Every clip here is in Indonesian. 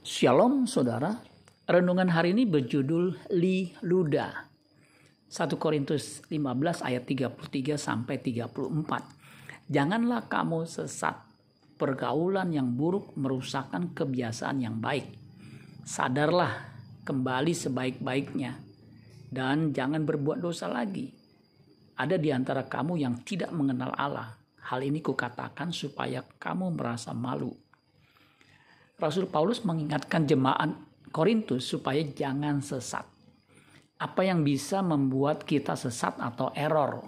Shalom saudara, renungan hari ini berjudul Li Luda. 1 Korintus 15 ayat 33 sampai 34. Janganlah kamu sesat. Pergaulan yang buruk merusakkan kebiasaan yang baik. Sadarlah kembali sebaik-baiknya dan jangan berbuat dosa lagi. Ada di antara kamu yang tidak mengenal Allah. Hal ini kukatakan supaya kamu merasa malu Rasul Paulus mengingatkan jemaat Korintus supaya jangan sesat. Apa yang bisa membuat kita sesat atau error?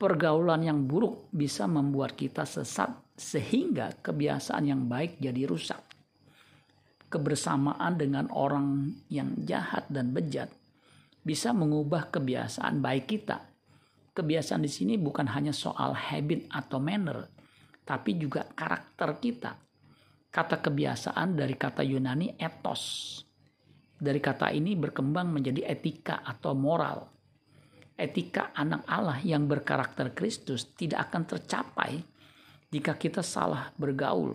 Pergaulan yang buruk bisa membuat kita sesat sehingga kebiasaan yang baik jadi rusak. Kebersamaan dengan orang yang jahat dan bejat bisa mengubah kebiasaan baik kita. Kebiasaan di sini bukan hanya soal habit atau manner, tapi juga karakter kita Kata kebiasaan dari kata Yunani etos. Dari kata ini berkembang menjadi etika atau moral. Etika anak Allah yang berkarakter Kristus tidak akan tercapai jika kita salah bergaul.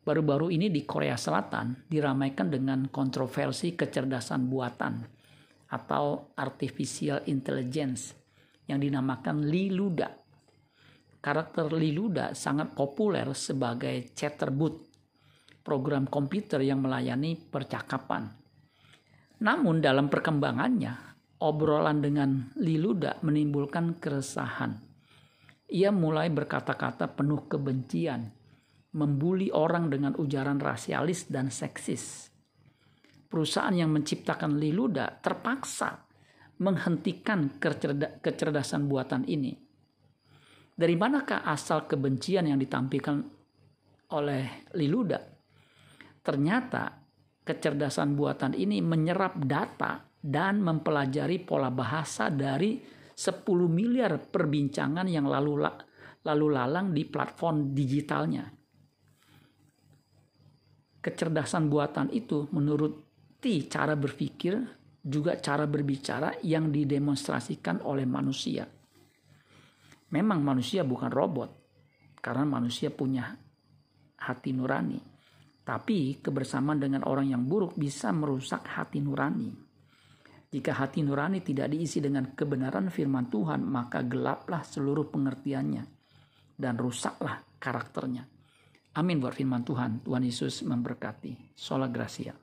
Baru-baru ini di Korea Selatan diramaikan dengan kontroversi kecerdasan buatan atau artificial intelligence yang dinamakan Liluda karakter Liluda sangat populer sebagai chatterbot, program komputer yang melayani percakapan. Namun dalam perkembangannya, obrolan dengan Liluda menimbulkan keresahan. Ia mulai berkata-kata penuh kebencian, membuli orang dengan ujaran rasialis dan seksis. Perusahaan yang menciptakan Liluda terpaksa menghentikan kecerdasan buatan ini dari manakah asal kebencian yang ditampilkan oleh Liluda? Ternyata kecerdasan buatan ini menyerap data dan mempelajari pola bahasa dari 10 miliar perbincangan yang lalu lalu lalang di platform digitalnya. Kecerdasan buatan itu menurut T cara berpikir juga cara berbicara yang didemonstrasikan oleh manusia. Memang manusia bukan robot, karena manusia punya hati nurani. Tapi kebersamaan dengan orang yang buruk bisa merusak hati nurani. Jika hati nurani tidak diisi dengan kebenaran firman Tuhan, maka gelaplah seluruh pengertiannya dan rusaklah karakternya. Amin buat firman Tuhan. Tuhan Yesus memberkati. Sola Gracia.